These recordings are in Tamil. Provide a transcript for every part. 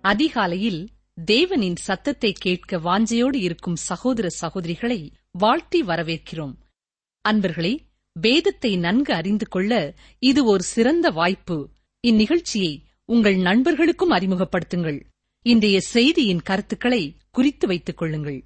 அதிகாலையில் தேவனின் சத்தத்தை கேட்க வாஞ்சையோடு இருக்கும் சகோதர சகோதரிகளை வாழ்த்தி வரவேற்கிறோம். அன்பர்களே வேதத்தை நன்கு அறிந்து கொள்ள இது ஒரு சிறந்த வாய்ப்பு. இந்நிகழ்ச்சியை உங்கள் நண்பர்களுக்கும் அறிமுகப்படுத்துங்கள். இன்றைய செய்தியின் கருத்துக்களை குறித்து வைத்துக் கொள்ளுங்கள்.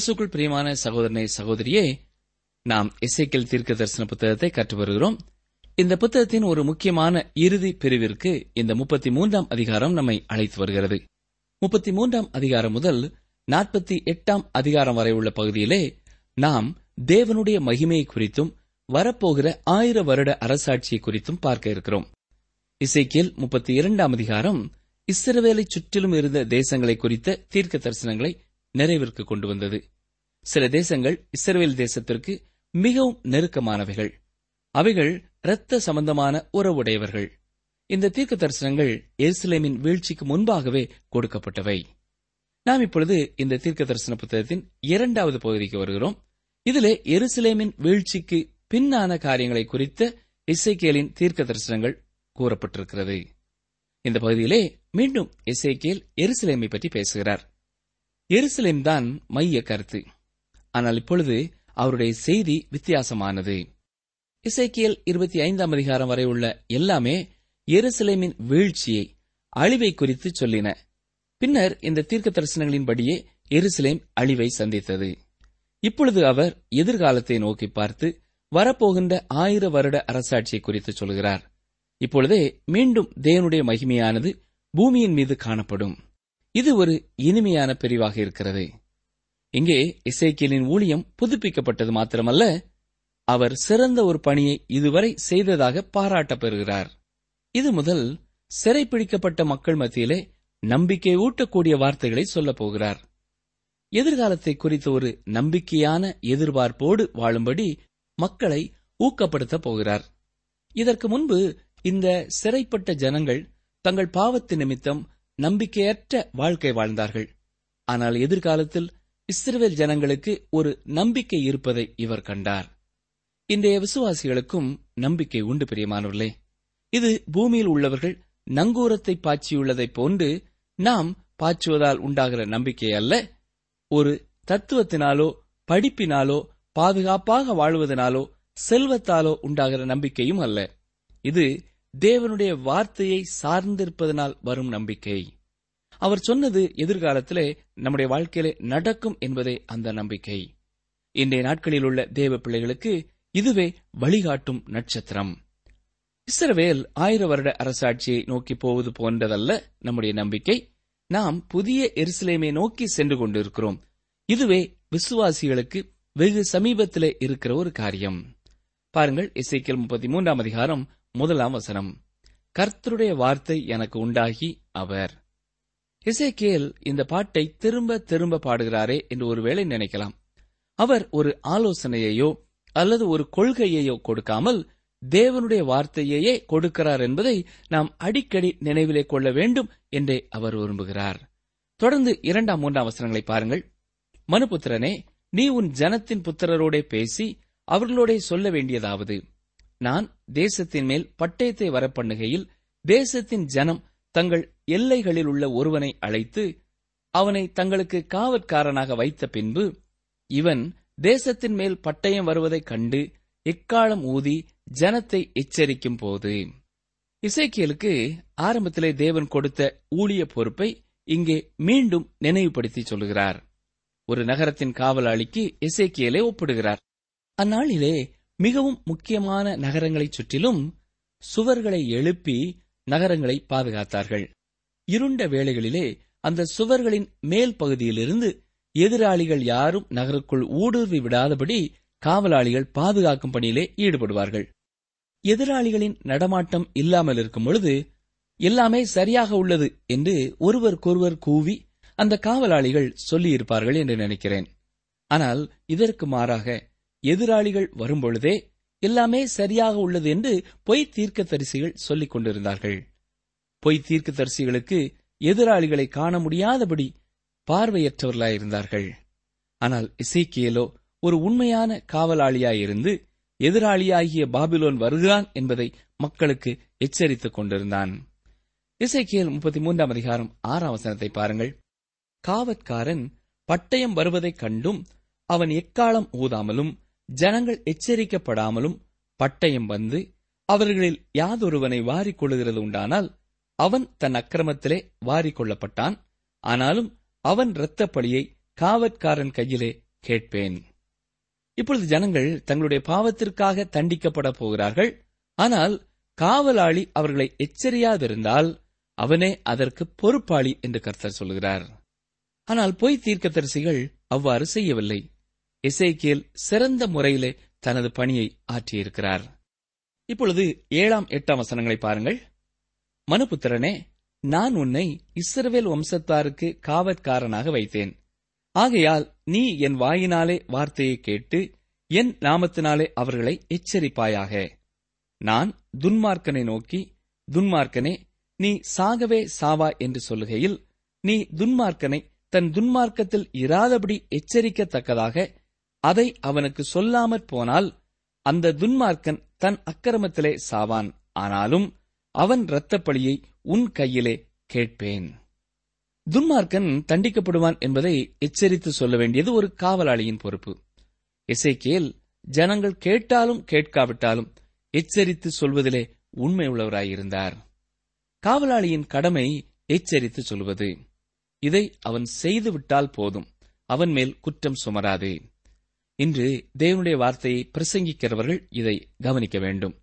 கிறிஸ்துக்குள் பிரியமான சகோதரனை சகோதரியே நாம் இசைக்கல் தீர்க்க தரிசன புத்தகத்தை கற்று வருகிறோம் இந்த புத்தகத்தின் ஒரு முக்கியமான இறுதி பிரிவிற்கு இந்த முப்பத்தி மூன்றாம் அதிகாரம் நம்மை அழைத்து வருகிறது. முப்பத்தி மூன்றாம் அதிகாரம் முதல் நாற்பத்தி எட்டாம் அதிகாரம் வரை உள்ள பகுதியிலே நாம் தேவனுடைய மகிமையை குறித்தும் வரப்போகிற ஆயிர வருட அரசாட்சியை குறித்தும் பார்க்க இருக்கிறோம். இசைக்கியல் முப்பத்தி இரண்டாம் அதிகாரம் இஸ்ரவேலை சுற்றிலும் இருந்த தேசங்களை குறித்த தீர்க்க தரிசனங்களை நிறைவிற்கு கொண்டு வந்தது. சில தேசங்கள் இஸ்ரேல் தேசத்திற்கு மிகவும் நெருக்கமானவைகள். அவைகள் இரத்த சம்பந்தமான உறவுடையவர்கள். இந்த தீர்க்க தரிசனங்கள் எருசலேமின் வீழ்ச்சிக்கு முன்பாகவே கொடுக்கப்பட்டவை. நாம் இப்பொழுது இந்த தீர்க்க தரிசன புத்தகத்தின் இரண்டாவது பகுதிக்கு வருகிறோம். இதிலே எருசலேமின் வீழ்ச்சிக்கு பின்னான காரியங்களை குறித்த இசைக்கேலின் தீர்க்க தரிசனங்கள் கூறப்பட்டிருக்கிறது. இந்த பகுதியிலே மீண்டும் இசைக்கேல் எருசலேமை பற்றி பேசுகிறார். எருசலேம் தான் மைய கருத்து. ஆனால் இப்பொழுது அவருடைய செய்தி வித்தியாசமானது. இசைக்கியல் இருபத்தி ஐந்தாம் அதிகாரம் வரை உள்ள எல்லாமே எருசலேமின் வீழ்ச்சியை அழிவை குறித்து சொல்லின. பின்னர் இந்த தீர்க்க தரிசனங்களின்படியே எருசலேம் அழிவை சந்தித்தது. இப்பொழுது அவர் எதிர்காலத்தை நோக்கி பார்த்து வரப்போகின்ற ஆயிர வருட அரசாட்சியை குறித்து சொல்கிறார். இப்பொழுதே மீண்டும் தேவனுடைய மகிமையானது பூமியின் மீது காணப்படும். இது ஒரு இனிமையான பிரிவாக இருக்கிறது. இங்கே இசைக்கியலின் ஊழியம் புதுப்பிக்கப்பட்டது மாத்திரமல்ல அவர் சிறந்த ஒரு பணியை இதுவரை செய்ததாக பாராட்டப் பெறுகிறார் இது முதல் சிறைப்பிடிக்கப்பட்ட மக்கள் மத்தியிலே நம்பிக்கை ஊட்டக்கூடிய வார்த்தைகளை சொல்லப் போகிறார். எதிர்காலத்தை குறித்த ஒரு நம்பிக்கையான எதிர்பார்ப்போடு வாழும்படி மக்களை ஊக்கப்படுத்தப் போகிறார். இதற்கு முன்பு இந்த சிறைப்பட்ட ஜனங்கள் தங்கள் பாவத்து நிமித்தம் நம்பிக்கையற்ற வாழ்க்கை வாழ்ந்தார்கள். ஆனால் எதிர்காலத்தில் இஸ்ரேல் ஜனங்களுக்கு ஒரு நம்பிக்கை இருப்பதை இவர் கண்டார். இன்றைய விசுவாசிகளுக்கும் நம்பிக்கை உண்டு பிரியமானவர்களே. இது பூமியில் உள்ளவர்கள் நங்கூரத்தை பாய்ச்சியுள்ளதைப் போன்று நாம் பாய்ச்சுவதால் உண்டாகிற நம்பிக்கை அல்ல. ஒரு தத்துவத்தினாலோ படிப்பினாலோ பாதுகாப்பாக வாழ்வதனாலோ செல்வத்தாலோ உண்டாகிற நம்பிக்கையும் அல்ல. இது தேவனுடைய வார்த்தையை சார்ந்திருப்பதனால் வரும் நம்பிக்கை. அவர் சொன்னது எதிர்காலத்திலே நம்முடைய வாழ்க்கையிலே நடக்கும் என்பதே அந்த நம்பிக்கை. இன்றைய நாட்களில் உள்ள தேவ பிள்ளைகளுக்கு இதுவே வழிகாட்டும் நட்சத்திரம். இஸ்ரவேல் ஆயிர வருட அரசாட்சியை நோக்கி போவது போன்றதல்ல நம்முடைய நம்பிக்கை. நாம் புதிய எருசலேமை நோக்கி சென்று கொண்டிருக்கிறோம். இதுவே விசுவாசிகளுக்கு வெகு சமீபத்திலே இருக்கிற ஒரு காரியம். பாருங்கள் இசைக்கல் முப்பத்தி மூன்றாம் அதிகாரம் முதலாம் வசனம். கர்த்தருடைய வார்த்தை எனக்கு உண்டாகி அவர். இசைக்கேல் இந்த பாட்டை திரும்ப திரும்ப பாடுகிறாரே என்று ஒருவேளை நினைக்கலாம். அவர் ஒரு ஆலோசனையையோ அல்லது ஒரு கொள்கையையோ கொடுக்காமல் தேவனுடைய வார்த்தையையே கொடுக்கிறார் என்பதை நாம் அடிக்கடி நினைவிலே கொள்ள வேண்டும் என்றே அவர் விரும்புகிறார். தொடர்ந்து இரண்டாம் மூன்றாம் வசனங்களை பாருங்கள். மனுபுத்திரனே நீ உன் ஜனத்தின் புத்திரரோடே பேசி அவர்களோடே சொல்ல வேண்டியதாவது. நான் தேசத்தின் மேல் பட்டயத்தை வரப்பண்ணுகையில் தேசத்தின் ஜனம் தங்கள் எல்லைகளில் உள்ள ஒருவனை அழைத்து அவனை தங்களுக்கு காவற்காரனாக வைத்த பின்பு இவன் தேசத்தின் மேல் பட்டயம் வருவதைக் கண்டு எக்காலம் ஊதி ஜனத்தை எச்சரிக்கும் போது. இசைக்கியலுக்கு ஆரம்பத்திலே தேவன் கொடுத்த ஊழிய பொறுப்பை இங்கே மீண்டும் நினைவுபடுத்தி சொல்கிறார். ஒரு நகரத்தின் காவலாளிக்கு இசைக்கியலை ஒப்பிடுகிறார். அந்நாளிலே மிகவும் முக்கியமான நகரங்களைச் சுற்றிலும் சுவர்களை எழுப்பி நகரங்களை பாதுகாத்தார்கள். இருண்ட வேளைகளிலே அந்த சுவர்களின் மேல் பகுதியிலிருந்து எதிராளிகள் யாரும் நகருக்குள் ஊடுருவி விடாதபடி காவலாளிகள் பாதுகாக்கும் பணியிலே ஈடுபடுவார்கள். எதிராளிகளின் நடமாட்டம் இல்லாமல் இருக்கும் பொழுது எல்லாமே சரியாக உள்ளது என்று ஒருவருக்கொருவர் கூவி அந்த காவலாளிகள் சொல்லியிருப்பார்கள் என்று நினைக்கிறேன். ஆனால் இதற்கு மாறாக எதிராளிகள் வரும்பொழுதே எல்லாமே சரியாக உள்ளது என்று பொய் தீர்க்கதரிசிகள் சொல்லிக் கொண்டிருந்தார்கள். பொய் தீர்க்கதரிசிகளுக்கு எதிராளிகளை காண முடியாதபடி பார்வையற்றவர்களாயிருந்தார்கள். ஆனால் இசைக்கியலோ ஒரு உண்மையான காவலாளியாயிருந்து எதிராளியாகிய பாபிலோன் வருகிறான் என்பதை மக்களுக்கு எச்சரித்துக் கொண்டிருந்தான். இசைக்கியல் முப்பத்தி மூன்றாம் அதிகாரம் ஆறாம் வசனத்தை பாருங்கள். காவற்காரன் பட்டயம் வருவதைக் கண்டும் அவன் எக்காலம் ஊதாமலும் ஜனங்கள் எச்சரிக்கப்படாமலும் பட்டயம் வந்து அவர்களில் யாதொருவனை வாரிக் கொள்ளுகிறது உண்டானால் அவன் தன் அக்கிரமத்திலே வாரிக் கொள்ளப்பட்டான் ஆனாலும் அவன் இரத்தப் பழியை காவற்காரன் கையிலே கேட்பேன். இப்பொழுது ஜனங்கள் தங்களுடைய பாவத்திற்காக தண்டிக்கப்பட போகிறார்கள். ஆனால் காவலாளி அவர்களை எச்சரியாதிருந்தால் அவனே அதற்கு பொறுப்பாளி என்று கர்த்தர் சொல்கிறார். ஆனால் பொய் தீர்க்கதரிசிகள் அவ்வாறு செய்யவில்லை. இசைக்கியல் சிறந்த முறையிலே தனது பணியை ஆற்றியிருக்கிறார். இப்பொழுது ஏழாம் எட்டாம் வசனங்களை பாருங்கள். மனுபுத்திரனே நான் உன்னை இஸ்ரவேல் வம்சத்தாருக்கு காவற்காரனாக வைத்தேன். ஆகையால் நீ என் வாயினாலே வார்த்தையை கேட்டு என் நாமத்தினாலே அவர்களை எச்சரிப்பாயாக. நான் துன்மார்க்கனை நோக்கி துன்மார்க்கனே நீ சாகவே சாவா என்று சொல்லுகையில் நீ துன்மார்க்கனை தன் துன்மார்க்கத்தில் இராதபடி எச்சரிக்கத்தக்கதாக அதை அவனுக்கு சொல்லாமற் போனால் அந்த துன்மார்க்கன் தன் அக்கிரமத்திலே சாவான். ஆனாலும் அவன் இரத்தப்பழியை உன் கையிலே கேட்பேன். துன்மார்க்கன் தண்டிக்கப்படுவான் என்பதை எச்சரித்து சொல்ல வேண்டியது ஒரு காவலாளியின் பொறுப்பு. இசைக்கேல் ஜனங்கள் கேட்டாலும் கேட்காவிட்டாலும் எச்சரித்து சொல்வதிலே உண்மை உள்ளவராயிருந்தார். காவலாளியின் கடமை எச்சரித்து சொல்வது. இதை அவன் செய்துவிட்டால் போதும். அவன் மேல் குற்றம் சுமராது. இன்று தேவனுடைய வார்த்தையை பிரசங்கிக்கிறவர்கள் இதை கவனிக்க வேண்டும்.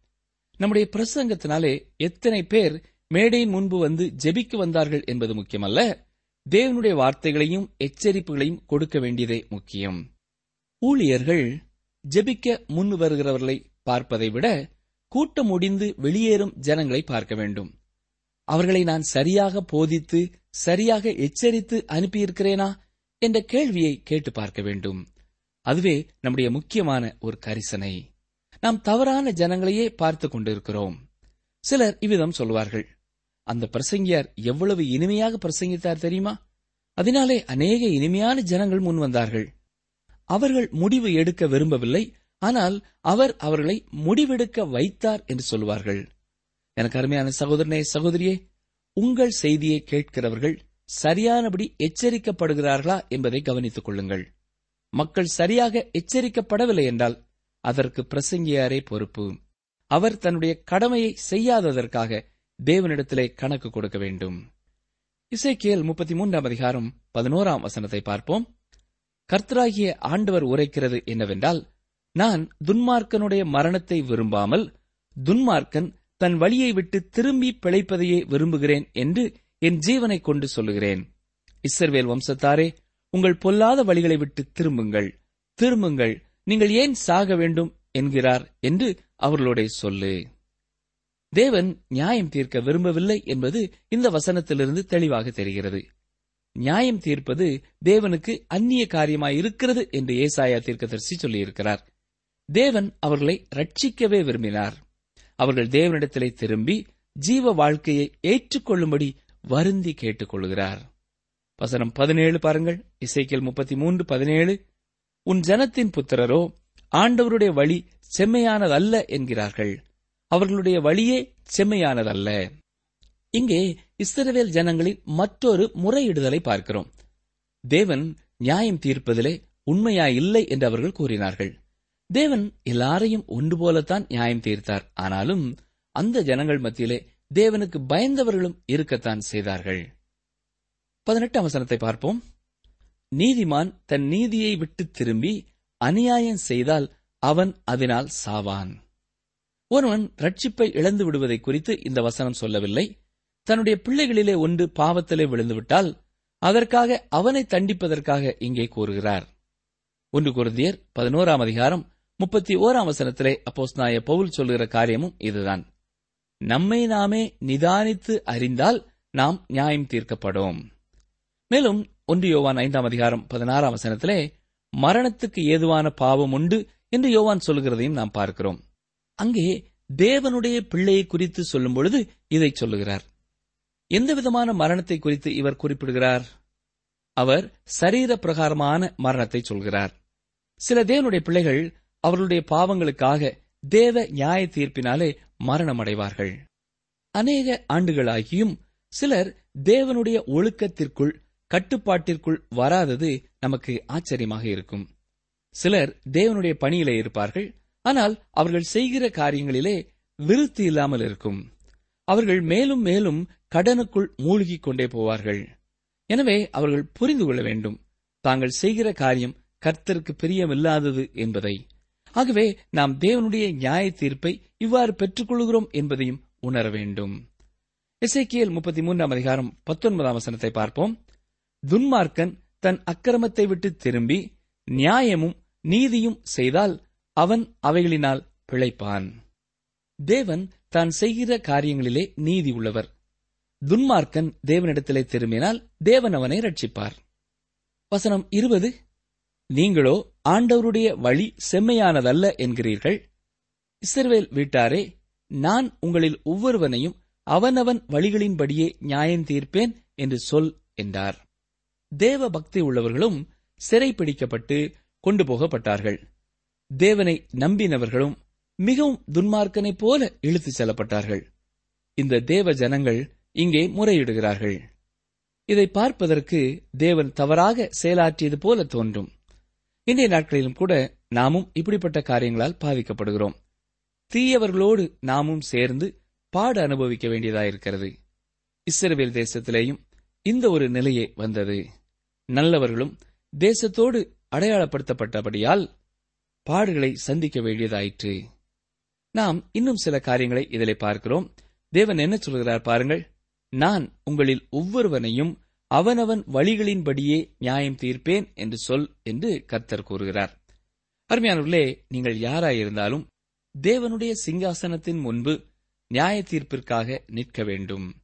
நம்முடைய பிரசங்கத்தினாலே எத்தனை பேர் மேடையின் முன்பு வந்து ஜெபிக்க வந்தார்கள் என்பது முக்கியமல்ல தேவனுடைய வார்த்தைகளையும் எச்சரிப்புகளையும் கொடுக்க வேண்டியதே முக்கியம். ஊழியர்கள் ஜெபிக்க முன் வருகிறவர்களை பார்ப்பதை விட கூட்டம் முடிந்து வெளியேறும் ஜனங்களை பார்க்க வேண்டும். அவர்களை நான் சரியாக போதித்து சரியாக எச்சரித்து அனுப்பியிருக்கிறேனா? என்ற கேள்வியை கேட்டு பார்க்க வேண்டும். அதுவே நம்முடைய முக்கியமான ஒரு கரிசனை. நாம் தவறான ஜனங்களையே பார்த்து கொண்டிருக்கிறோம். சிலர் இவ்விதம் சொல்வார்கள். அந்த பிரசங்கியார் எவ்வளவு இனிமையாக பிரசங்கித்தார் தெரியுமா? அதனாலே அநேக இனிமையான ஜனங்கள் முன் வந்தார்கள். அவர்கள் முடிவு எடுக்க விரும்பவில்லை ஆனால் அவர் அவர்களை முடிவெடுக்க வைத்தார் என்று சொல்வார்கள். எனக்கு அருமையான சகோதரனே சகோதரியே உங்கள் செய்தியை கேட்கிறவர்கள் சரியானபடி எச்சரிக்கப்படுகிறார்களா என்பதை கவனித்துக் கொள்ளுங்கள். மக்கள் சரியாக எச்சரிக்கப்படவில்லை என்றால் அதற்கு பிரசங்கியாரே பொறுப்பு. அவர் தன்னுடைய கடமையை செய்யாததற்காக தேவனிடத்திலே கணக்கு கொடுக்க வேண்டும். இசைக்கியல் முப்பத்தி மூன்றாம் அதிகாரம் பதினோராம் வசனத்தை பார்ப்போம். கர்த்தராகிய ஆண்டவர் உரைக்கிறது என்னவென்றால் நான் துன்மார்க்கனுடைய மரணத்தை விரும்பாமல் துன்மார்க்கன் தன் வழியை விட்டு திரும்பி பிழைப்பதையே விரும்புகிறேன் என்று என் ஜீவனை கொண்டு சொல்லுகிறேன். இஸ்ரவேல் வம்சத்தாரே உங்கள் பொல்லாத வழிகளை விட்டு திரும்புங்கள். திரும்புங்கள். நீங்கள் ஏன் சாக வேண்டும் என்கிறார் என்று அவர்களோட சொல்லு. தேவன் நியாயம் தீர்க்க விரும்பவில்லை என்பது இந்த வசனத்திலிருந்து தெளிவாக தெரிகிறது. நியாயம் தீர்ப்பது தேவனுக்கு அந்நிய காரியமாய் இருக்கிறது என்று ஏசாயா தீர்க்கதரிசி சொல்லியிருக்கிறார். தேவன் அவர்களை ரட்சிக்கவே விரும்பினார். அவர்கள் தேவனிடத்திலே திரும்பி ஜீவ வாழ்க்கையை ஏற்றுக்கொள்ளும்படி வருந்தி கேட்டுக்கொள்கிறார். வசனம் பதினேழு பாருங்கள். இசைக்கியல் முப்பத்தி மூன்று பதினேழு. உன் ஜனத்தின் புத்திரரோ ஆண்டவருடைய வழி செம்மையானதல்ல என்கிறார்கள். அவர்களுடைய வழியே செம்மையானதல்ல. இங்கே இஸ்ரவேல் ஜனங்களின் மற்றொரு முறையிடுதலை பார்க்கிறோம். தேவன் நியாயம் தீர்ப்பதிலே உண்மையாயில்லை என்று அவர்கள் கூறினார்கள். தேவன் எல்லாரையும் ஒன்று போலத்தான் நியாயம் தீர்த்தார். ஆனாலும் அந்த ஜனங்கள் மத்தியிலே தேவனுக்கு பயந்தவர்களும் இருக்கத்தான் செய்தார்கள். பதினெட்டாம் வசனத்தை பார்ப்போம். நீதிமான் தன் நீதியை விட்டு திரும்பி அநியாயம் செய்தால் அவன் அதனால் சாவான். ஒருவன் ரட்சிப்பை இழந்து விடுவதை குறித்து இந்த வசனம் சொல்லவில்லை. தன்னுடைய பிள்ளைகளிலே ஒன்று பாவத்திலே விழுந்துவிட்டால் அதற்காக அவனை தண்டிப்பதற்காக இங்கே கூறுகிறார். ஒன்று குருந்தியர் பதினோராம் அதிகாரம் முப்பத்தி ஓராம் வசனத்திலே அப்போஸ்நாய பவுல் சொல்கிற காரியமும் இதுதான். நம்மை நாமே நிதானித்து அறிந்தால் நாம் நியாயம் தீர்க்கப்படும். மேலும் ஒன்று யோவான் ஐந்தாம் அதிகாரம் பதினாறாம் வசனத்திலே மரணத்துக்கு ஏதுவான பாவம் உண்டு என்று யோவான் சொல்லுகிறதையும் நாம் பார்க்கிறோம். அங்கே தேவனுடைய பிள்ளையை குறித்து சொல்லும் பொழுது இதை சொல்லுகிறார். எந்த விதமான மரணத்தை குறித்து இவர் குறிப்பிடுகிறார்? அவர் சரீர பிரகாரமான மரணத்தை சொல்கிறார். சில தேவனுடைய பிள்ளைகள் அவர்களுடைய பாவங்களுக்காக தேவ நியாய தீர்ப்பினாலே மரணம் அடைவார்கள் அநேக ஆண்டுகளாகியும் சிலர் தேவனுடைய ஒழுக்கத்திற்குள் கட்டுப்பாட்டிற்குள் வராதது நமக்கு ஆச்சரியமாக இருக்கும். சிலர் தேவனுடைய பணியிலே இருப்பார்கள் ஆனால் அவர்கள் செய்கிற காரியங்களிலே விருத்தி இல்லாமல் இருக்கும். அவர்கள் மேலும் மேலும் கடனுக்குள் மூழ்கிக் கொண்டே போவார்கள். எனவே அவர்கள் புரிந்து கொள்ள வேண்டும் தாங்கள் செய்கிற காரியம் கர்த்தருக்கு பிரியமில்லாதது என்பதை. ஆகவே நாம் தேவனுடைய நியாய தீர்ப்பை இவ்வாறு பெற்றுக்கொள்கிறோம் என்பதையும் உணர வேண்டும். இசைக்கியல் முப்பத்தி மூன்றாம் அதிகாரம் பத்தொன்பதாம் வசனத்தை பார்ப்போம். துன்மார்க்கன் தன் அக்கிரமத்தை விட்டு திரும்பி நியாயமும் நீதியும் செய்தால் அவன் அவைகளினால் பிழைப்பான். தேவன் தான் செய்கிற காரியங்களிலே நீதி உள்ளவர். துன்மார்க்கன் தேவனிடத்திலே திரும்பினால் தேவன் அவனை ரட்சிப்பார் வசனம் இருபது. நீங்களோ ஆண்டவருடைய வழி செம்மையானதல்ல என்கிறீர்கள். இஸ்ரவேல் வீட்டாரே நான் உங்களில் ஒவ்வொருவனையும் அவனவன் வழிகளின்படியே நியாயம் தீர்ப்பேன் என்று சொல் என்றார். தேவ பக்தி உள்ளவர்களும் சிறைப்பிடிக்கப்பட்டு கொண்டு போகப்பட்டார்கள் தேவனை நம்பினவர்களும் மிகவும் துன்மார்க்கனைப் போல இழுத்துச் செல்லப்பட்டார்கள். இந்த தேவ ஜனங்கள் இங்கே முறையிடுகிறார்கள். இதை பார்ப்பதற்கு தேவன் தவறாக செயலாற்றியது போல தோன்றும். இன்றைய நாட்களிலும் கூட நாமும் இப்படிப்பட்ட காரியங்களால் பாதிக்கப்படுகிறோம் தீயவர்களோடு நாமும் சேர்ந்து பாடு அனுபவிக்க வேண்டியதாயிருக்கிறது. இஸ்ரவேல் தேசத்திலேயும் இந்த ஒரு நிலையே வந்தது. நல்லவர்களும் தேசத்தோடு அடையாளப்படுத்தப்பட்டபடியால் பாடுகளை சந்திக்க வேண்டியதாயிற்று. நாம் இன்னும் சில காரியங்களை இதிலே பார்க்கிறோம். தேவன் என்ன சொல்கிறார் பாருங்கள். நான் உங்களில் ஒவ்வொருவனையும் அவனவன் வழிகளின்படியே நியாயம் தீர்ப்பேன் என்று சொல் என்று கர்த்தர் கூறுகிறார். அருமையானவர்களே நீங்கள் யாராயிருந்தாலும் தேவனுடைய சிங்காசனத்தின் முன்பு நியாய தீர்ப்பிற்காக நிற்க வேண்டும்.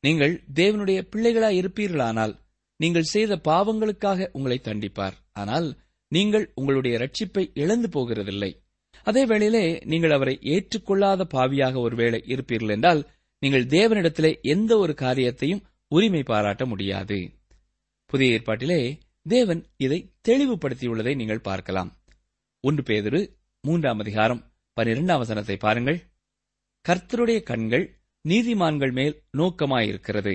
நீங்கள் தேவனுடைய பிள்ளைகளாய் இருப்பீர்களானால் நீங்கள் செய்த பாவங்களுக்காக உங்களை தண்டிப்பார். ஆனால் நீங்கள் உங்களுடைய ரட்சிப்பை இழந்து போகிறதில்லை. அதே வேளையிலே நீங்கள் அவரை ஏற்றுக்கொள்ளாத பாவியாக ஒருவேளை இருப்பீர்கள் என்றால் நீங்கள் தேவனிடத்திலே எந்த ஒரு காரியத்தையும் உரிமை பாராட்ட முடியாது. புதிய ஏற்பாட்டிலே தேவன் இதை தெளிவுபடுத்தியுள்ளதை நீங்கள் பார்க்கலாம். ஒன்று பேதிரு மூன்றாம் அதிகாரம் பனிரெண்டாம் வசனத்தை பாருங்கள். கர்த்தருடைய கண்கள் நீதிமான்கள் மேல் நோக்கமாயிருக்கிறது.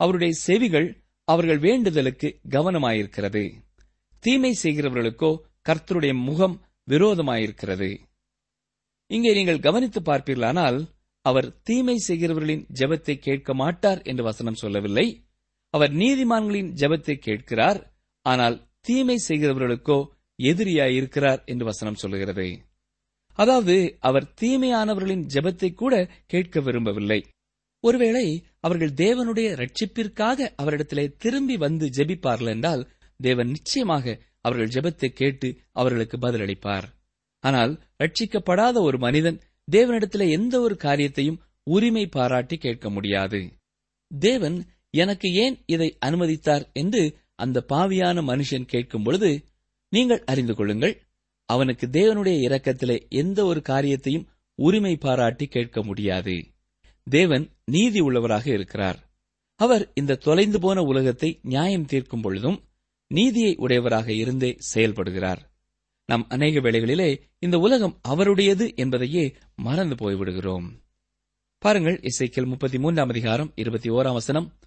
அவருடைய செவிகள் அவர்கள் வேண்டுதலுக்கு கவனமாயிருக்கிறது. தீமை செய்கிறவர்களுக்கோ கர்த்தருடைய முகம் விரோதமாயிருக்கிறது. இங்கே நீங்கள் கவனித்து பார்ப்பீர்களானால் அவர் தீமை செய்கிறவர்களின் ஜெபத்தை கேட்க மாட்டார் என்று வசனம் சொல்லவில்லை. அவர் நீதிமான்களின் ஜெபத்தை கேட்கிறார் ஆனால் தீமை செய்கிறவர்களுக்கோ எதிரியாயிருக்கிறார் என்று வசனம் சொல்லுகிறது. அதாவது அவர் தீமையானவர்களின் ஜெபத்தை கூட கேட்க விரும்பவில்லை. ஒருவேளை அவர்கள் தேவனுடைய ரட்சிப்பிற்காக அவரிடத்திலே திரும்பி வந்து ஜெபிப்பார்கள் என்றால் தேவன் நிச்சயமாக அவர்கள் ஜெபத்தை கேட்டு அவர்களுக்கு பதிலளிப்பார். ஆனால் ரட்சிக்கப்படாத ஒரு மனிதன் தேவனிடத்திலே எந்த ஒரு காரியத்தையும் உரிமை பாராட்டி கேட்க முடியாது. தேவன் எனக்கு ஏன் இதை அனுமதித்தார் என்று அந்த பாவியான மனுஷன் கேட்கும் பொழுது நீங்கள் அறிந்து கொள்ளுங்கள் அவனுக்கு தேவனுடைய இரக்கத்திலே எந்த ஒரு காரியத்தையும் உரிமை பாராட்டி கேட்க முடியாது. தேவன் நீதி உள்ளவராக இருக்கிறார். அவர் இந்த தொலைந்து போன உலகத்தை நியாயம் தீர்க்கும் பொழுதும் நீதியை உடையவராக இருந்தே செயல்படுகிறார். நாம் அநேக வேளைகளிலே இந்த உலகம் அவருடையது என்பதையே மறந்து போய்விடுகிறோம். பாருங்கள் இசைக்கல் முப்பத்தி மூன்றாம் அதிகாரம் இருபத்தி ஓராம் வசனம்.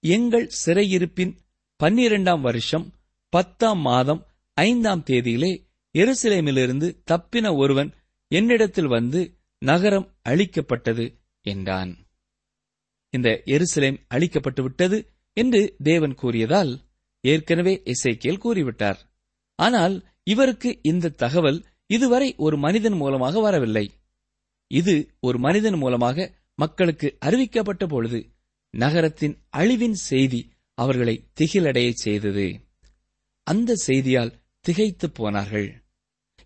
எங்கள் சிறையிருப்பின் பன்னிரண்டாம் வருஷம் பத்தாம் மாதம் ஐந்தாம் தேதியிலே எருசலேமிலிருந்து தப்பின ஒருவன் என்னிடத்தில் வந்து நகரம் அழிக்கப்பட்டது. என்றான். இந்த எருசலேம் அழிக்கப்பட்டு விட்டது என்று தேவன் கூறியதால் ஏற்கனவே இசைக்கேல் கூறிவிட்டார். ஆனால் இவருக்கு இந்த தகவல் இதுவரை ஒரு மனிதன் மூலமாக வரவில்லை. இது ஒரு மனிதன் மூலமாக மக்களுக்கு அறிவிக்கப்பட்ட பொழுது நகரத்தின் அழிவின் செய்தி அவர்களை திகிலடையச் செய்தது. அந்த செய்தியால் திகைத்து போனார்கள்.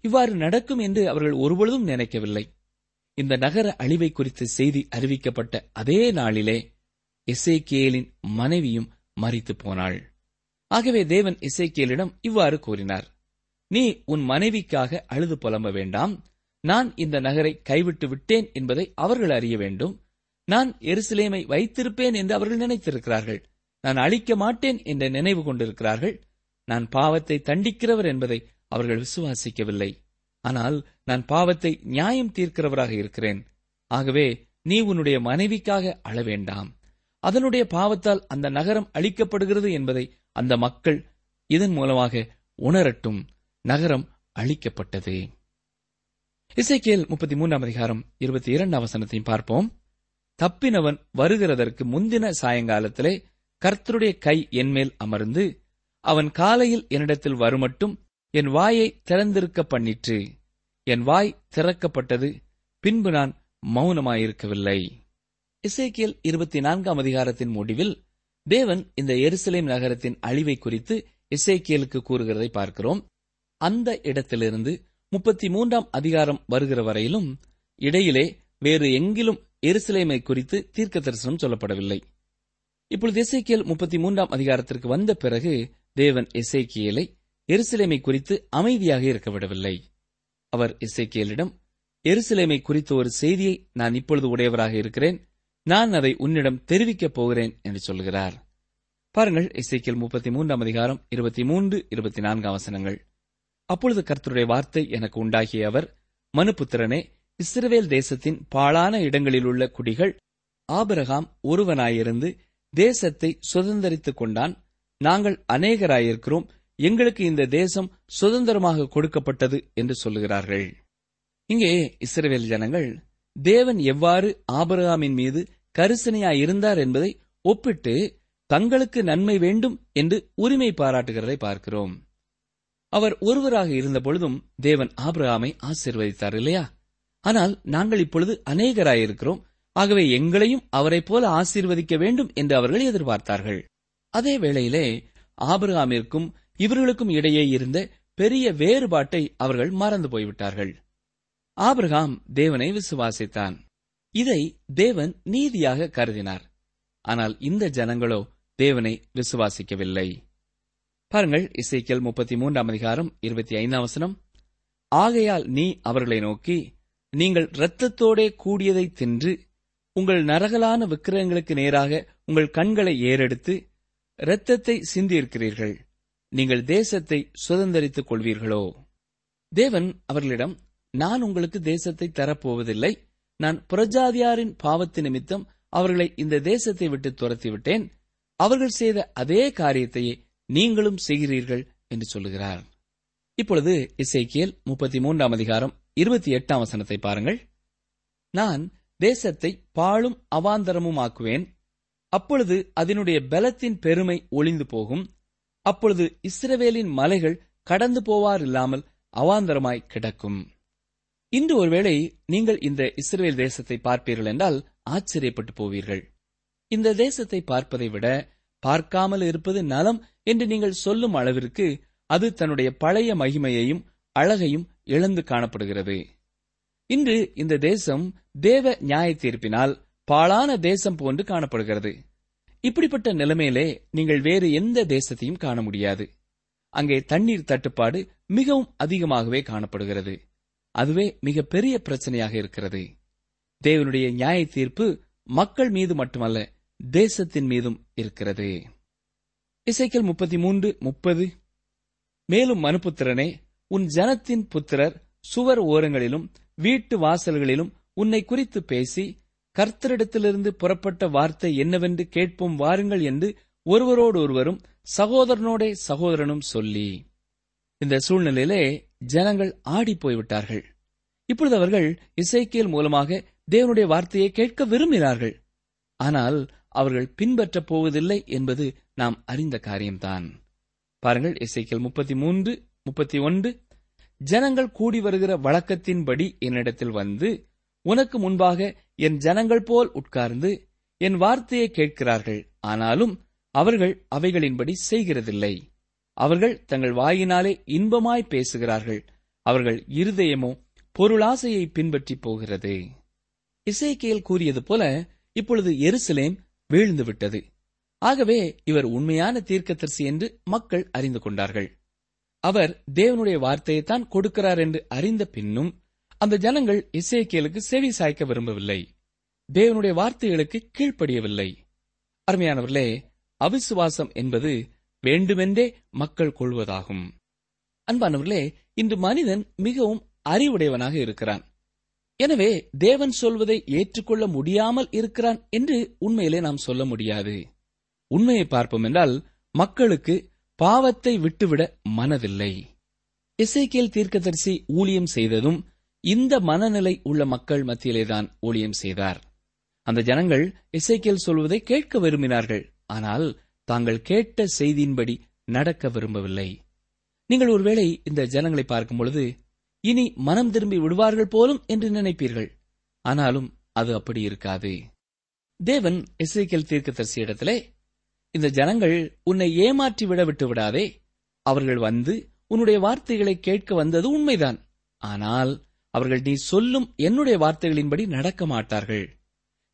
இவ்வாறு நடக்கும் என்று அவர்கள் ஒருபொழுதும் நினைக்கவில்லை. இந்த நகர அழிவை குறித்த செய்தி அறிவிக்கப்பட்ட அதே நாளிலே இசைக்கேலின் மனைவியும் மறித்து போனாள். ஆகவே தேவன் இசைக்கேலிடம் இவ்வாறு கூறினார். நீ உன் மனைவிக்காக அழுது புலம்ப வேண்டாம். நான் இந்த நகரை கைவிட்டு விட்டேன் என்பதை அவர்கள் அறிய வேண்டும். நான் எருசலேமை வைத்திருப்பேன் என்று அவர்கள் நினைத்திருக்கிறார்கள். நான் அழிக்க மாட்டேன் என்ற நினைவு கொண்டிருக்கிறார்கள். நான் பாவத்தை தண்டிக்கிறவர் என்பதை அவர்கள் விசுவாசிக்கவில்லை. ஆனால் நான் பாவத்தை நியாயம் தீர்க்கிறவராக இருக்கிறேன். ஆகவே நீ உன்னுடைய மனைவிக்காக அழ வேண்டாம் அதனுடைய பாவத்தால் அந்த நகரம் அழிக்கப்படுகிறது என்பதை அந்த மக்கள் இதன் மூலமாக உணரட்டும். நகரம் அழிக்கப்பட்டது. இசைக்கேல் முப்பத்தி மூன்றாம் அதிகாரம் இருபத்தி இரண்டாம் வசனத்தையும் பார்ப்போம். தப்பினவன் வருகிறதற்கு முந்தின சாயங்காலத்திலே கர்த்தருடைய கை என்மேல் அமர்ந்து அவன் காலையில் என்னிடத்தில் வருமட்டும் என் வாயை திறந்திருக்க பண்ணிற்று. என் வாய் திறக்கப்பட்டது பின்பு நான் மௌனமாயிருக்கவில்லை. இசைக்கியல் இருபத்தி நான்காம் அதிகாரத்தின் முடிவில் தேவன் இந்த எருசலேம் நகரத்தின் அழிவை குறித்து இசைக்கியலுக்கு கூறுகிறதை பார்க்கிறோம். அந்த இடத்திலிருந்து முப்பத்தி மூன்றாம் அதிகாரம் வருகிற வரையிலும் இடையிலே வேறு எங்கிலும் எருசலேமை குறித்து தீர்க்க தரிசனம் சொல்லப்படவில்லை. இப்பொழுது இசைக்கியல் முப்பத்தி மூன்றாம் அதிகாரத்திற்கு வந்த பிறகு தேவன் இசைக்கியலை எருசலேமை குறித்து அமைதியாக இருக்க விடவில்லை. அவர் இசைக்கியலிடம் எருசலேமை குறித்த ஒரு செய்தியை நான் இப்பொழுது உடையவராக இருக்கிறேன். நான் அதை உன்னிடம் தெரிவிக்கப் போகிறேன் என்று சொல்கிறார். பாருங்கள் இசைக்கியல் முப்பத்தி மூன்றாம் அதிகாரம் இருபத்தி மூன்று இருபத்தி நான்காம் வசனங்கள். அப்பொழுது கர்த்தருடைய வார்த்தை எனக்கு உண்டாகிய அவர் மனுபுத்திரனே இஸ்ரவேல் தேசத்தின் பாழான இடங்களில் உள்ள குடிகள் ஆபிரகாம் ஒருவனாயிருந்து தேசத்தை சுதந்திரித்துக் கொண்டான். நாங்கள் அநேகராயிருக்கிறோம். எங்களுக்கு இந்த தேசம் சுதந்திரமாக கொடுக்கப்பட்டது என்று சொல்லுகிறார்கள். இங்கே இஸ்ரேல் ஜனங்கள் தேவன் எவ்வாறு ஆபரகாமின் மீது கரிசனையாயிருந்தார் என்பதை ஒப்பிட்டு தங்களுக்கு நன்மை வேண்டும் என்று உரிமை பாராட்டுகிறதை பார்க்கிறோம். அவர் ஒருவராக இருந்த பொழுதும் தேவன் ஆபிரகாமை ஆசீர்வதித்தார் இல்லையா? ஆனால் நாங்கள் இப்பொழுது அநேகராயிருக்கிறோம். ஆகவே எங்களையும் அவரைப் போல ஆசீர்வதிக்க வேண்டும் என்று அவர்கள் எதிர்பார்த்தார்கள். அதே வேளையிலே ஆபிரகாமிற்கும் இவர்களுக்கும் இடையே இருந்த பெரிய வேறுபாட்டை அவர்கள் மறந்து போய்விட்டார்கள். ஆபிரகாம் தேவனை விசுவாசித்தான். இதை தேவன் நீதியாக கருதினார். ஆனால் இந்த ஜனங்களோ தேவனை விசுவாசிக்கவில்லை. பாருங்கள் இசைக்கல் முப்பத்தி மூன்றாம் அதிகாரம் இருபத்தி ஐந்தாம் வசனம். ஆகையால் நீ அவர்களை நோக்கி நீங்கள் இரத்தத்தோடே கூடியதை தின்று உங்கள் நரகலான விக்கிரகங்களுக்கு நேராக உங்கள் கண்களை ஏறெடுத்து இரத்தத்தை சிந்தியிருக்கிறீர்கள். நீங்கள் தேசத்தை சுதந்தரித்துக் கொள்வீர்களோ? தேவன் அவர்களிடம் நான் உங்களுக்கு தேசத்தை தரப்போவதில்லை. நான் புரஜாதியாரின் பாவத்து நிமித்தம் அவர்களை இந்த தேசத்தை விட்டு துரத்திவிட்டேன். அவர்கள் செய்த அதே காரியத்தையே நீங்களும் செய்கிறீர்கள் என்று சொல்லுகிறார். இப்பொழுது இசைக்கியல் முப்பத்தி மூன்றாம் அதிகாரம் இருபத்தி எட்டாம் வசனத்தை பாருங்கள். நான் தேசத்தை பாழும் அவாந்தரமுமாக்குவேன். அப்பொழுது அதனுடைய பலத்தின் பெருமை ஒளிந்து போகும். அப்பொழுது இஸ்ரவேலின் மலைகள் கடந்து போவாரில்லாமல் அவாந்தரமாய் கிடக்கும். இன்று ஒருவேளை நீங்கள் இந்த இஸ்ரேல் தேசத்தை பார்ப்பீர்கள் என்றால் ஆச்சரியப்பட்டு போவீர்கள். இந்த தேசத்தை பார்ப்பதை விட பார்க்காமல் இருப்பது நலம் என்று நீங்கள் சொல்லும் அளவிற்கு அது தன்னுடைய பழைய மகிமையையும் அழகையும் இழந்து காணப்படுகிறது. இன்று இந்த தேசம் தேவ நியாய தீர்ப்பினால் பாழான தேசம் போன்று காணப்படுகிறது. இப்படிப்பட்ட நிலைமையிலே நீங்கள் வேறு எந்த தேசத்தையும் காண முடியாது. அங்கே தண்ணீர் தட்டுப்பாடு மிகவும் அதிகமாகவே காணப்படுகிறது. அதுவே மிக பெரிய பிரச்சனையாக இருக்கிறது. தேவனுடைய நியாய தீர்ப்பு மக்கள் மீது மட்டுமல்ல தேசத்தின் மீதும் இருக்கிறது. இசைக்கல் முப்பத்தி மூன்று முப்பது. மேலும் மனுபுத்திரனே உன் ஜனத்தின் புத்திரர் சுவர் ஓரங்களிலும் வீட்டு வாசல்களிலும் உன்னை குறித்து பேசி கர்த்தரிடத்திலிருந்து புறப்பட்ட வார்த்தை என்னவென்று கேட்போம் வாருங்கள் என்று ஒருவரோடு ஒருவரும் சகோதரனோடே சகோதரனும் சொல்லி இந்த சூழ்நிலையிலே ஜனங்கள் ஆடி போய்விட்டார்கள். இப்பொழுது அவர்கள் இசைக்கியல் மூலமாக தேவனுடைய வார்த்தையை கேட்க விரும்பினார்கள். ஆனால் அவர்கள் பின்பற்றப் போவதில்லை என்பது நாம் அறிந்த காரியம்தான். பாருங்கள் இசைக்கியல் முப்பத்தி மூன்று முப்பத்தி ஒன்று. ஜனங்கள் கூடி வருகிற வழக்கத்தின்படி என்னிடத்தில் வந்து உனக்கு முன்பாக என் ஜனங்கள் போல் உட்கார்ந்து என் வார்த்தையை கேட்கிறார்கள். ஆனாலும் அவர்கள் அவைகளின்படி செய்கிறதில்லை. அவர்கள் தங்கள் வாயினாலே இன்பமாய் பேசுகிறார்கள். அவர்கள் இருதயமோ பொருளாசையை பின்பற்றி போகிறது. இசைக்கேல் கூறியது போல இப்பொழுது எருசலேம் வீழ்ந்துவிட்டது. ஆகவே இவர் உண்மையான தீர்க்கதரிசி என்று மக்கள் அறிந்து கொண்டார்கள். அவர் தேவனுடைய வார்த்தையைத்தான் கொடுக்கிறார் என்று அறிந்த பின்னும் அந்த ஜனங்கள் இசைக்கியலுக்கு செவி சாய்க்க விரும்பவில்லை. தேவனுடைய வார்த்தைகளுக்கு கீழ்ப்படியவில்லை. அருமையானவர்களே அவிசுவாசம் என்பது வேண்டுமென்றே மக்கள் கொள்வதாகும். அன்பானவர்களே இன்று மனிதன் மிகவும் அறிவுடையவனாக இருக்கிறான். எனவே தேவன் சொல்வதை ஏற்றுக்கொள்ள முடியாமல் இருக்கிறான் என்று உண்மையிலே நாம் சொல்ல முடியாது. உண்மையை பார்ப்போம் என்றால் மக்களுக்கு பாவத்தை விட்டுவிட மனதில்லை. இசைக்கேல் தீர்க்கதரிசி ஊழியம் செய்ததும் இந்த மனநிலை உள்ள மக்கள் மத்தியிலேதான் ஊழியம் செய்தார். அந்த ஜனங்கள் இசைக்கேல் சொல்வதை கேட்க விரும்பினார்கள். ஆனால் தாங்கள் கேட்ட செய்தியின்படி நடக்க விரும்பவில்லை. நீங்கள் ஒருவேளை இந்த ஜனங்களை பார்க்கும் பொழுது இனி மனம் திரும்பி விடுவார்கள் போலும் என்று நினைப்பீர்கள். ஆனாலும் அது அப்படி இருக்காது. தேவன் இசைக்கேல் தீர்க்கதரிசி இடத்திலே இந்த ஜனங்கள் உன்னை ஏமாற்றி விட விட்டு விடாதே. அவர்கள் வந்து உன்னுடைய வார்த்தைகளை கேட்க வந்தது உண்மைதான். ஆனால் அவர்கள் நீ சொல்லும் என்னுடைய வார்த்தைகளின்படி நடக்க மாட்டார்கள்.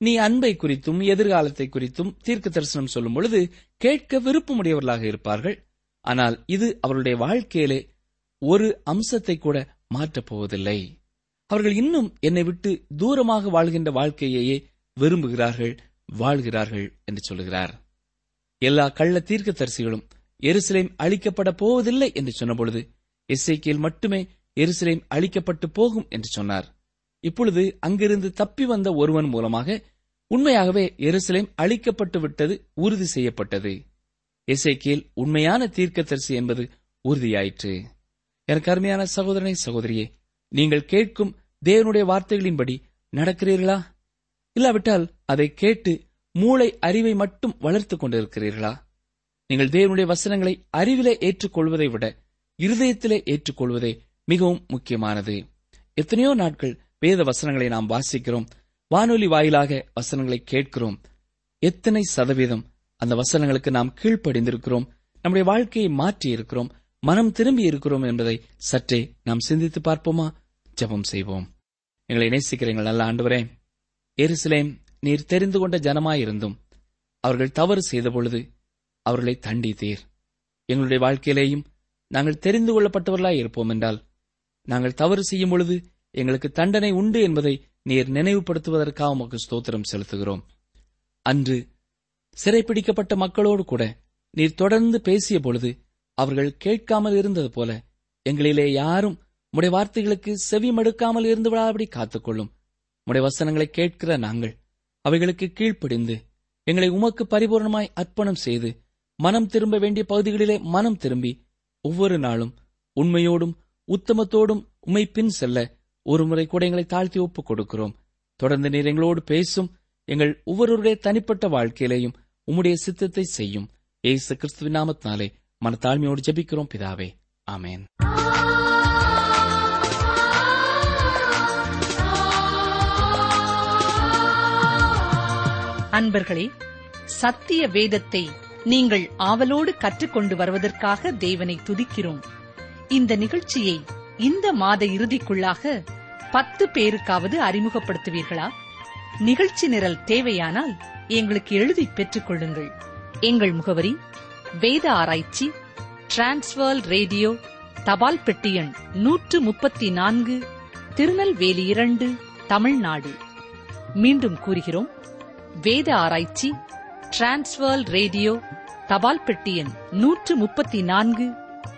நீ அன்பை குறித்தும் எதிர்காலத்தை குறித்தும் தீர்க்க தரிசனம் சொல்லும் பொழுது கேட்க விருப்பமுடையவர்களாக இருப்பார்கள். ஆனால் இது அவர்களுடைய வாழ்க்கையிலே ஒரு அம்சத்தை கூட மாற்றப் போவதில்லை. அவர்கள் இன்னும் என்னை விட்டு தூரமாக வாழ்கின்ற வாழ்க்கையையே விரும்புகிறார்கள் வாழ்கிறார்கள் என்று சொல்லுகிறார். எல்லா கள்ள தீர்க்கதரிசிகளும் எருசலேம் அழிக்கப்பட போவதில்லை என்று சொன்னபொழுது எஸ்ஐக்கியல் மட்டுமே எருசலேம் அழிக்கப்பட்டு போகும் என்று சொன்னார். இப்பொழுது அங்கிருந்து தப்பி வந்த ஒருவன் மூலமாக உண்மையாகவே எருசலேம் அழிக்கப்பட்டு விட்டது உறுதி செய்யப்பட்டது. இசைக்கீழ் உண்மையான தீர்க்கதரிசி என்பது உறுதியாயிற்று. எனக்கு அருமையான சகோதரனை சகோதரியே நீங்கள் கேட்கும் தேவனுடைய வார்த்தைகளின்படி நடக்கிறீர்களா? இல்லாவிட்டால் அதை கேட்டு மூளை அறிவை மட்டும் வளர்த்துக் கொண்டிருக்கிறீர்களா? நீங்கள் தேவனுடைய வசனங்களை அறிவிலே ஏற்றுக்கொள்வதை விட இருதயத்திலே ஏற்றுக்கொள்வதே மிகவும் முக்கியமானது. எத்தனையோ நாட்கள் வேத வசனங்களை நாம் வாசிக்கிறோம். வானொலி வாயிலாக வசனங்களை கேட்கிறோம். எத்தனை சதவீதம் அந்த வசனங்களுக்கு நாம் கீழ்ப்படிந்திருக்கிறோம். நம்முடைய வாழ்க்கையை மாற்றி இருக்கிறோம். மனம் திரும்பி இருக்கிறோம் என்பதை சற்றே நாம் சிந்தித்து பார்ப்போமா? ஜெபம் செய்வோம். எங்களை நேசிக்கிறீங்கள் நல்ல ஆண்டுவரே எருசலேம் நீர் தெரிந்து கொண்ட ஜனமாயிருந்தும் அவர்கள் தவறு செய்த பொழுது அவர்களை தண்டித்தீர். எங்களுடைய வாழ்க்கையிலேயும் நாங்கள் தெரிந்து கொள்ளப்பட்டவர்களாய் இருப்போம் என்றால் நாங்கள் தவறு செய்யும் பொழுது எங்களுக்கு தண்டனை உண்டு என்பதை நீர் நினைவுபடுத்துவதற்காக உமக்கு ஸ்தோத்திரம் செலுத்துகிறோம். அன்று சிறைப்பிடிக்கப்பட்ட மக்களோடு கூட நீர் தொடர்ந்து பேசிய பொழுது அவர்கள் கேட்காமல் இருந்தது போல எங்களிலே யாரும் முடைய வார்த்தைகளுக்கு செவி மடுக்காமல் இருந்து விடாதபடி காத்துக்கொள்ளும். உடைய வசனங்களை கேட்கிற நாங்கள் அவைகளுக்கு கீழ்ப்படிந்து எங்களை உமக்கு பரிபூர்ணமாய் அர்ப்பணம் செய்து மனம் திரும்ப வேண்டிய பகுதிகளிலே மனம் திரும்பி ஒவ்வொரு நாளும் உண்மையோடும் உத்தமத்தோடும் உமைப்பின் பின் செல்ல ஒரு முறை கூட எங்களை தாழ்த்தி ஒப்புக் கொடுக்கிறோம் தொடர்ந்து நீர் எங்களோடு பேசும் எங்கள் ஒவ்வொருவருடைய தனிப்பட்ட வாழ்க்கையிலேயும் உம்முடைய சித்தத்தை செய்யும். ஏசு கிறிஸ்துவின் நாமத்தினாலே மனத்தாழ்மையோடு ஜபிக்கிறோம் பிதாவே. ஆமென். அன்பர்களே சத்திய வேதத்தை நீங்கள் ஆவலோடு கற்றுக்கொண்டு வருவதற்காக தேவனை துதிக்கிறோம். இந்த நிகழ்ச்சியை இந்த மாத இறுதிக்குள்ளாக பத்து பேருக்காவது அறிமுகப்படுத்துவீர்களா? நிகழ்ச்சி நிரல் தேவையானால் எங்களுக்கு எழுதி பெற்றுக் கொள்ளுங்கள். எங்கள் முகவரி வேத ஆராய்ச்சி டிரான்ஸ்வர் ரேடியோ தபால் பெட்டி எண் நூற்று முப்பத்தி நான்கு திருநெல்வேலி இரண்டு தமிழ்நாடு. மீண்டும் கூறுகிறோம் வேத ஆராய்ச்சி டிரான்ஸ்வர் ரேடியோ தபால் பெட்டி எண் நூற்று முப்பத்தி நான்கு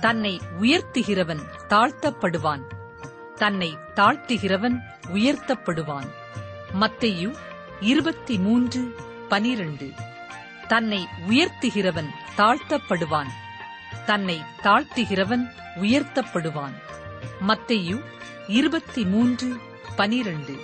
தன்னை உயர்த்துகிறவன் தாழ்த்தப்படுவான். தன்னை தாழ்த்துகிறவன் உயர்த்தப்படுவான். மத்தையு இருபத்தி மூன்று பனிரண்டு. தன்னை உயர்த்துகிறவன் தாழ்த்தப்படுவான். தன்னை தாழ்த்துகிறவன் உயர்த்தப்படுவான். மத்தையு இருபத்தி மூன்று பனிரண்டு.